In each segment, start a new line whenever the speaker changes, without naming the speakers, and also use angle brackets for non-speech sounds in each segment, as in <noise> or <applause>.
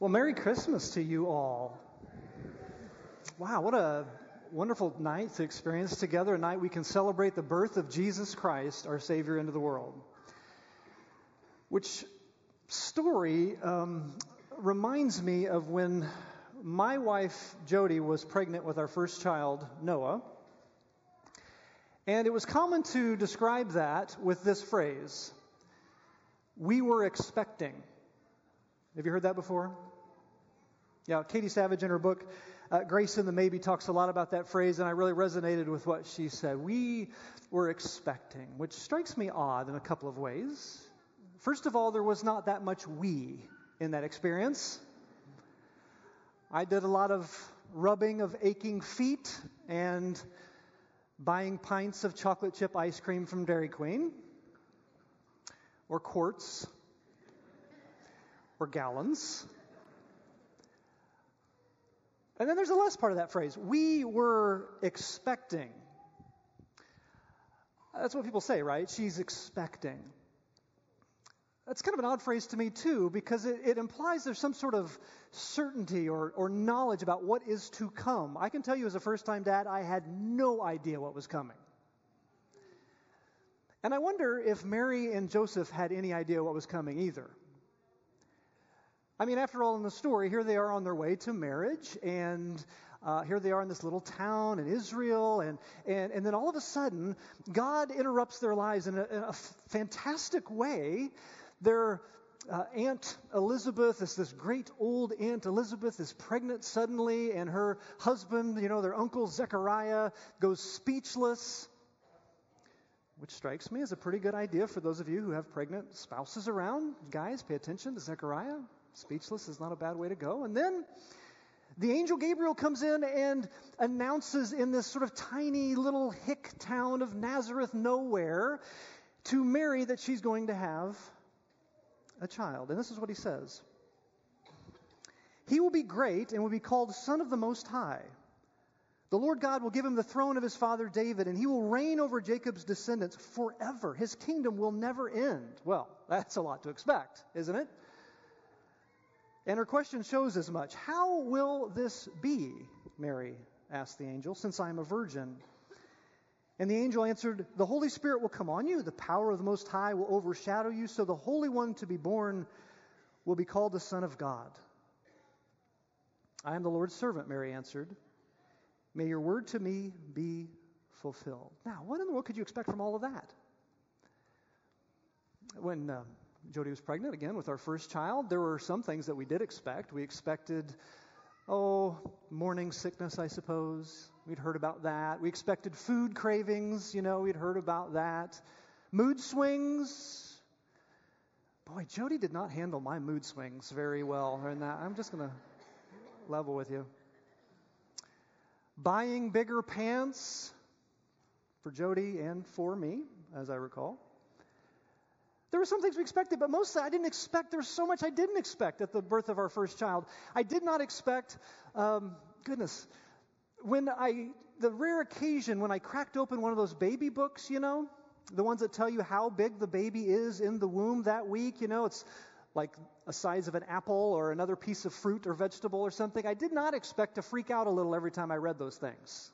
Well, Merry Christmas to you all. Wow, what a wonderful night to experience together, a night we can celebrate the birth of Jesus Christ, our Savior, into the world. Which story um, reminds me of when my wife Jody was pregnant with our first child, Noah. And it was common to describe that with this phrase We were expecting. Have you heard that before? Yeah, Katie Savage in her book, uh, Grace in the Maybe, talks a lot about that phrase, and I really resonated with what she said. We were expecting, which strikes me odd in a couple of ways. First of all, there was not that much we in that experience. I did a lot of rubbing of aching feet and buying pints of chocolate chip ice cream from Dairy Queen, or quarts, or gallons. And then there's the last part of that phrase we were expecting. That's what people say, right? She's expecting. That's kind of an odd phrase to me, too, because it, it, implies there's some sort of certainty or, or knowledge about what is to come. I can tell you, as a first time dad, I had no idea what was coming. And I wonder if Mary and Joseph had any idea what was coming either. I mean, after all, in the story, here they are on their way to marriage, and uh, here they are in this little town in Israel, and, and, and then all of a sudden, God interrupts their lives in a, in a fantastic way. Their uh, Aunt Elizabeth is this great old Aunt Elizabeth is pregnant suddenly, and her husband, you know, their uncle Zechariah, goes speechless which strikes me as a pretty good idea for those of you who have pregnant spouses around. Guys, pay attention to Zechariah. Speechless is not a bad way to go. And then the angel Gabriel comes in and announces in this sort of tiny little hick town of Nazareth, nowhere, to Mary that she's going to have a child. And this is what he says He will be great and will be called Son of the Most High. The Lord God will give him the throne of his father David, and he will reign over Jacob's descendants forever. His kingdom will never end. Well, <laughs> that's a lot to expect, isn't it? And her question shows as much. How will this be, Mary asked the angel, since I am a virgin? And the angel answered, The Holy Spirit will come on you, the power of the Most High will overshadow you, so the Holy One to be born will be called the Son of God. I am the Lord's servant, Mary answered. May your word to me be fulfilled. Now, what in the world could you expect from all of that? When uh, Jody was pregnant again with our first child. There were some things that we did expect. We expected, oh, morning sickness, I suppose. We'd heard about that. We expected food cravings, you know, we'd heard about that. Mood swings. Boy, Jody did not handle my mood swings very well. And I'm just going to level with you. Buying bigger pants for Jody and for me, as I recall. There were some things we expected, but mostly I didn't expect. There was so much I didn't expect at the birth of our first child. I did not expect, um, goodness, when I, the rare occasion when I cracked open one of those baby books, you know, the ones that tell you how big the baby is in the womb that week, you know, it's like a size of an apple or another piece of fruit or vegetable or something. I did not expect to freak out a little every time I read those things.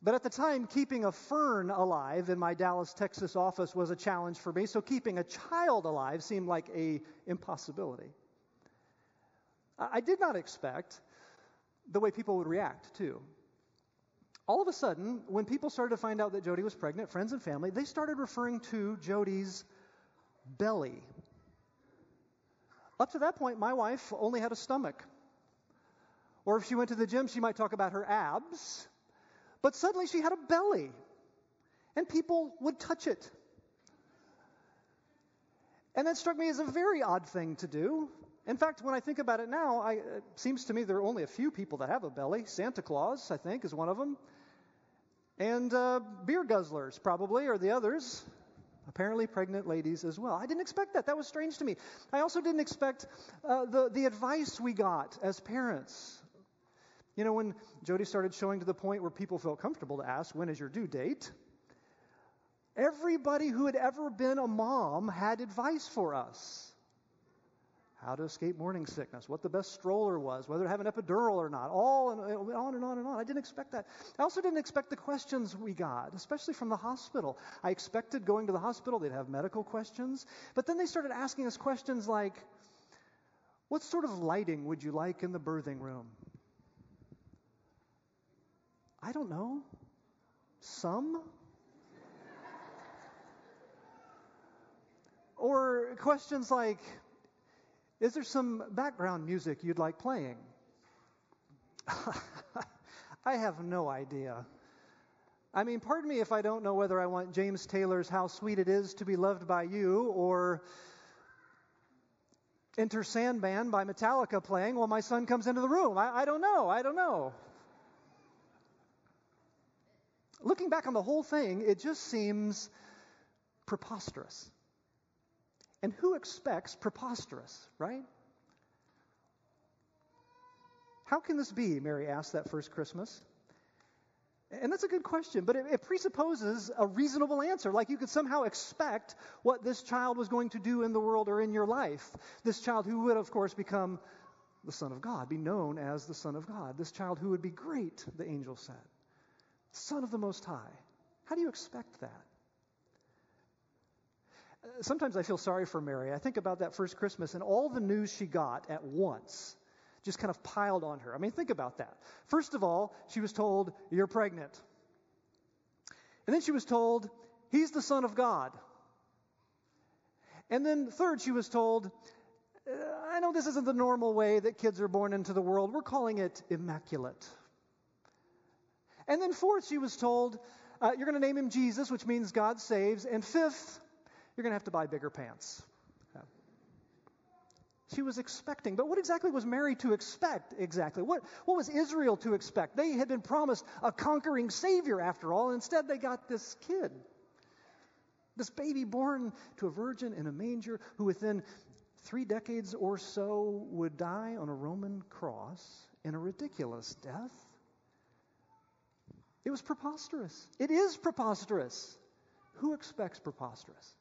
But at the time, keeping a fern alive in my Dallas, Texas office was a challenge for me, so keeping a child alive seemed like a impossibility. I did not expect the way people would react, too. All of a sudden, when people started to find out that Jody was pregnant, friends and family, they started referring to Jody's belly. Up to that point, my wife only had a stomach. Or if she went to the gym, she might talk about her abs. But suddenly she had a belly, and people would touch it. And that struck me as a very odd thing to do. In fact, when I think about it now, I, it seems to me there are only a few people that have a belly. Santa Claus, I think, is one of them. And uh, beer guzzlers, probably, are the others. Apparently, pregnant ladies as well. I didn't expect that. That was strange to me. I also didn't expect uh, the, the advice we got as parents. You know, when Jody started showing to the point where people felt comfortable to ask, when is your due date? Everybody who had ever been a mom had advice for us. how to escape morning sickness, what the best stroller was, whether to have an epidural or not, all and uh, on and on and on. I didn't expect that. I also didn't expect the questions we got, especially from the hospital. I expected going to the hospital, they'd have medical questions, but then they started asking us questions like, What sort of lighting would you like in the birthing room? I don't know. Some? or questions like, is there some background music you'd like playing? <laughs> I have no idea. I mean, pardon me if I don't know whether I want James Taylor's How Sweet It Is to Be Loved by You or Enter Sandman by Metallica playing while my son comes into the room. I, I don't know. I don't know. Looking back on the whole thing, it just seems preposterous. And who expects preposterous, right? How can this be? Mary asked that first Christmas. And that's a good question, but it, it, presupposes a reasonable answer. Like you could somehow expect what this child was going to do in the world or in your life. This child who would, of course, become the Son of God, be known as the Son of God. This child who would be great, the angel said. Son of the Most High. How do you expect that? sometimes I feel sorry for Mary. I think about that first Christmas and all the news she got at once just kind of piled on her. I mean, think about that. First of all, she was told, You're pregnant. And then she was told, He's the Son of God. And then, third, she was told, I know this isn't the normal way that kids are born into the world. We're calling it immaculate. And then, fourth, she was told, uh, You're going to name him Jesus, which means God saves. And fifth, you're going to have to buy bigger pants. She was expecting. But what exactly was Mary to expect exactly? What, what was Israel to expect? They had been promised a conquering Savior after all. Instead, they got this kid. This baby born to a virgin in a manger who within three decades or so would die on a Roman cross in a ridiculous death. It was preposterous. It is preposterous. Who expects preposterous?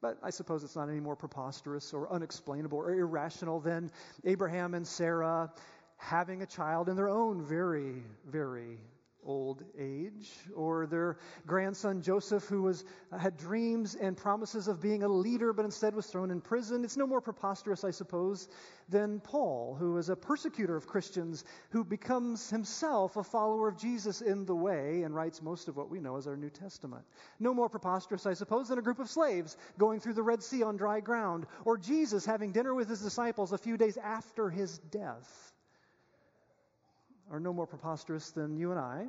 But I suppose it's not any more preposterous or unexplainable or irrational than Abraham and Sarah having a child in their own very, very old age, or their grandson Joseph, who was, had dreams and promises of being a leader, but instead was thrown in prison. It's no more preposterous, I suppose, than Paul, who is a persecutor of Christians, who becomes himself a follower of Jesus in the way and writes most of what we know as our New Testament. No more preposterous, I suppose, than a group of slaves going through the Red Sea on dry ground, or Jesus having dinner with his disciples a few days after his death are no more preposterous than you and I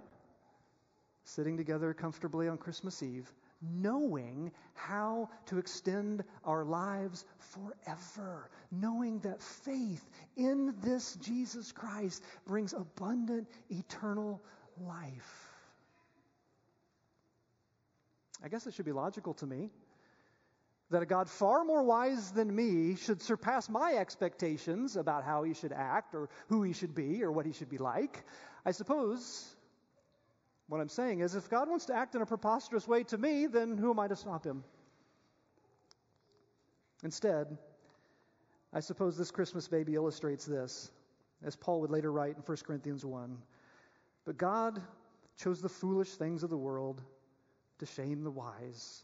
sitting together comfortably on Christmas Eve, knowing how to extend our lives forever, knowing that faith in this Jesus Christ brings abundant eternal life. I guess it should be logical to me that a God far more wise than me should surpass my expectations about how he should act or who he should be or what he should be like. I suppose what I'm saying is if God wants to act in a preposterous way to me, then who am I to stop him? Instead, I suppose this Christmas baby illustrates this, as Paul would later write in 1 Corinthians 1. But God chose the foolish things of the world to shame the wise.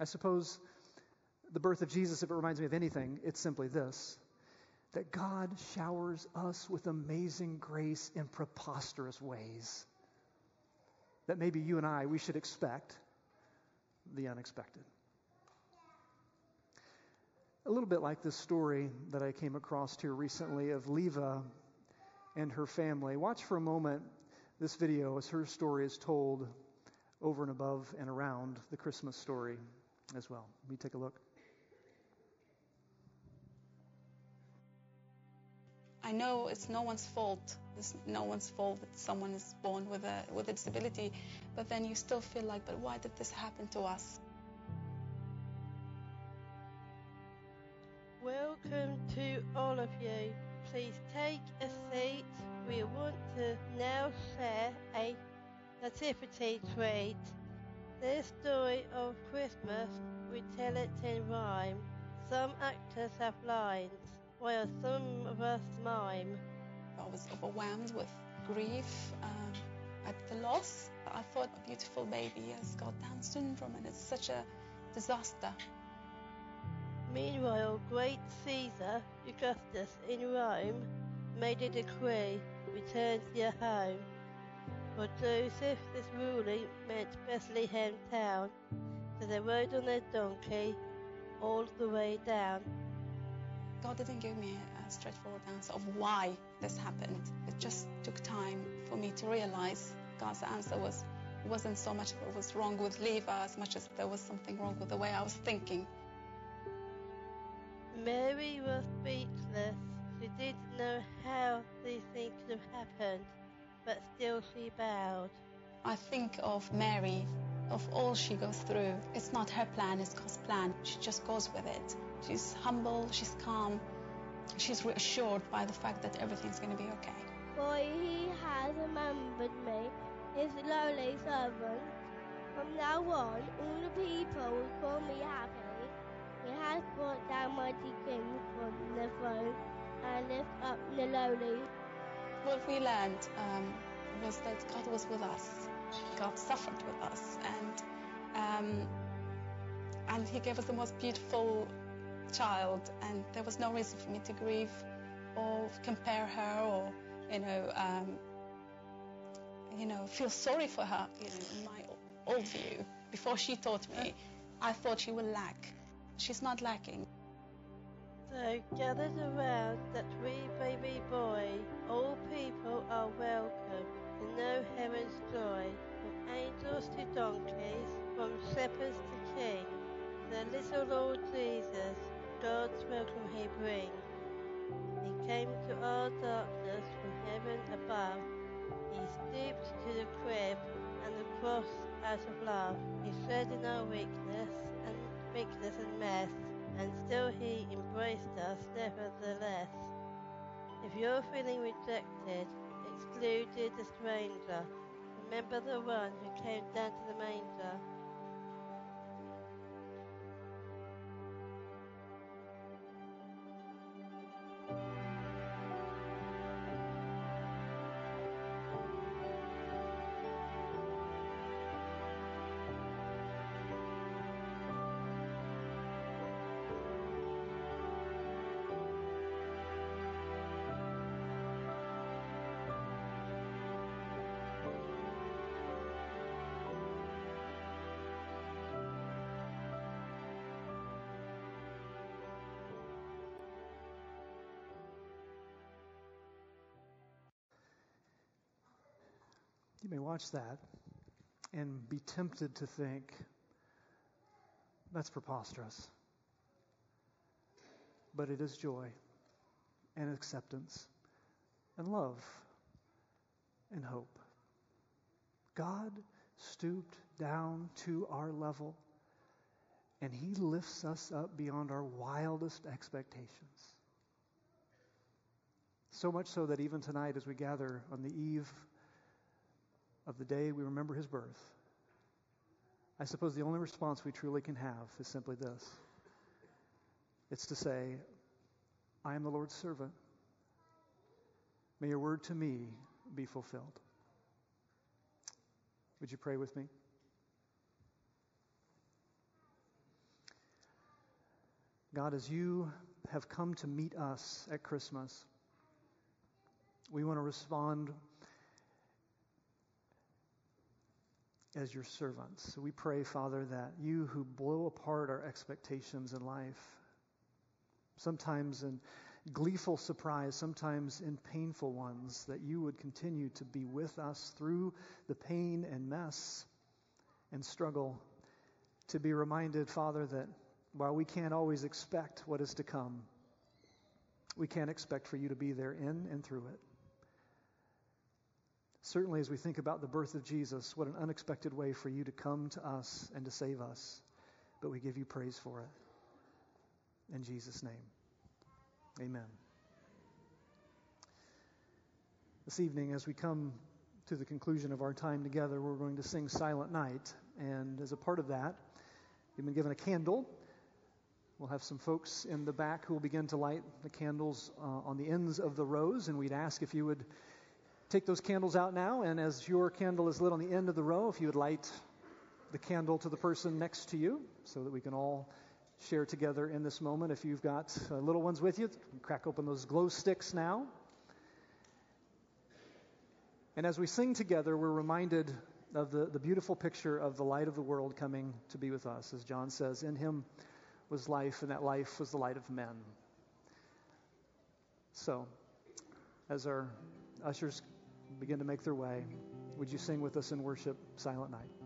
I suppose the birth of Jesus, if it reminds me of anything, it's simply this that God showers us with amazing grace in preposterous ways. That maybe you and I, we should expect the unexpected. A little bit like this story that I came across here recently of Leva and her family. Watch for a moment this video as her story is told over and above and around the Christmas story as well. Let me take a look.
I know it's no one's fault. It's no one's fault that someone is born with a with a disability, but then you still feel like, but why did this happen to us?
Welcome to all of you. Please take a seat. We want to now share a nativity trade. This story of Christmas, we tell it in rhyme. Some actors have lines, while some of us mime.
I was overwhelmed with grief um, at the loss. I thought a beautiful baby has got Down syndrome and it's such a disaster.
Meanwhile, great Caesar Augustus in Rome made a decree, return to your home. For uh, Joseph, this ruling meant Bethlehem town, so they rode on their donkey all the way down.
God didn't give me a straightforward answer of why this happened. It just took time for me to realize God's answer was wasn't so much what was wrong with Levi as much as there was something wrong with the way I was thinking.
Mary was speechless. She didn't know how these things could have happened, but still she bowed.
I think of Mary, of all she goes through. It's not her plan, it's God's plan. She just goes with it. She's humble, she's calm, she's reassured by the fact that everything's going to be okay.
For he has remembered me, his lowly servant. From now on, all the people will call me happy. He has brought down mighty kings from the throne and lift up the lowly.
What we learned um, was that God was with us. God suffered with us, and um, and He gave us the most beautiful child, and there was no reason for me to grieve or compare her or you know um, you know feel sorry for her. You know, in my old view, before she taught me, I thought she would lack. She's not lacking.
So gathered around that wee baby boy, all people are welcome to know heaven's joy. From angels to donkeys, from shepherds to kings, the little Lord Jesus, God's welcome he brings. He came to our darkness from heaven above. He stooped to the crib and the cross out of love. He shared in our weakness and weakness and mess, and still he embraced us nevertheless. If you're feeling rejected, excluded, a stranger, remember the one who came down to the manger.
You may watch that and be tempted to think, that's preposterous. But it is joy and acceptance and love and hope. God stooped down to our level and he lifts us up beyond our wildest expectations. So much so that even tonight, as we gather on the eve of the day we remember his birth, I suppose the only response we truly can have is simply this it's to say, I am the Lord's servant. May your word to me be fulfilled. Would you pray with me? God, as you have come to meet us at Christmas, we want to respond as your servants. So we pray, Father, that you who blow apart our expectations in life, sometimes in gleeful surprise, sometimes in painful ones, that you would continue to be with us through the pain and mess and struggle. To be reminded, Father, that while we can't always expect what is to come, we can't expect for you to be there in and through it. Certainly, as we think about the birth of Jesus, what an unexpected way for you to come to us and to save us. But we give you praise for it. In Jesus' name, amen. This evening, as we come to the conclusion of our time together, we're going to sing Silent Night. And as a part of that, you've been given a candle. We'll have some folks in the back who will begin to light the candles uh, on the ends of the rows, and we'd ask if you would take those candles out now, and as your candle is lit on the end of the row, if you would light the candle to the person next to you so that we can all share together in this moment. If you've got uh, little ones with you, crack open those glow sticks now. And as we sing together, we're reminded of the, the beautiful picture of the light of the world coming to be with us. As John says, in him was life, and that life was the light of men. So, as our ushers begin to make their way, would you sing with us in worship, Silent Night?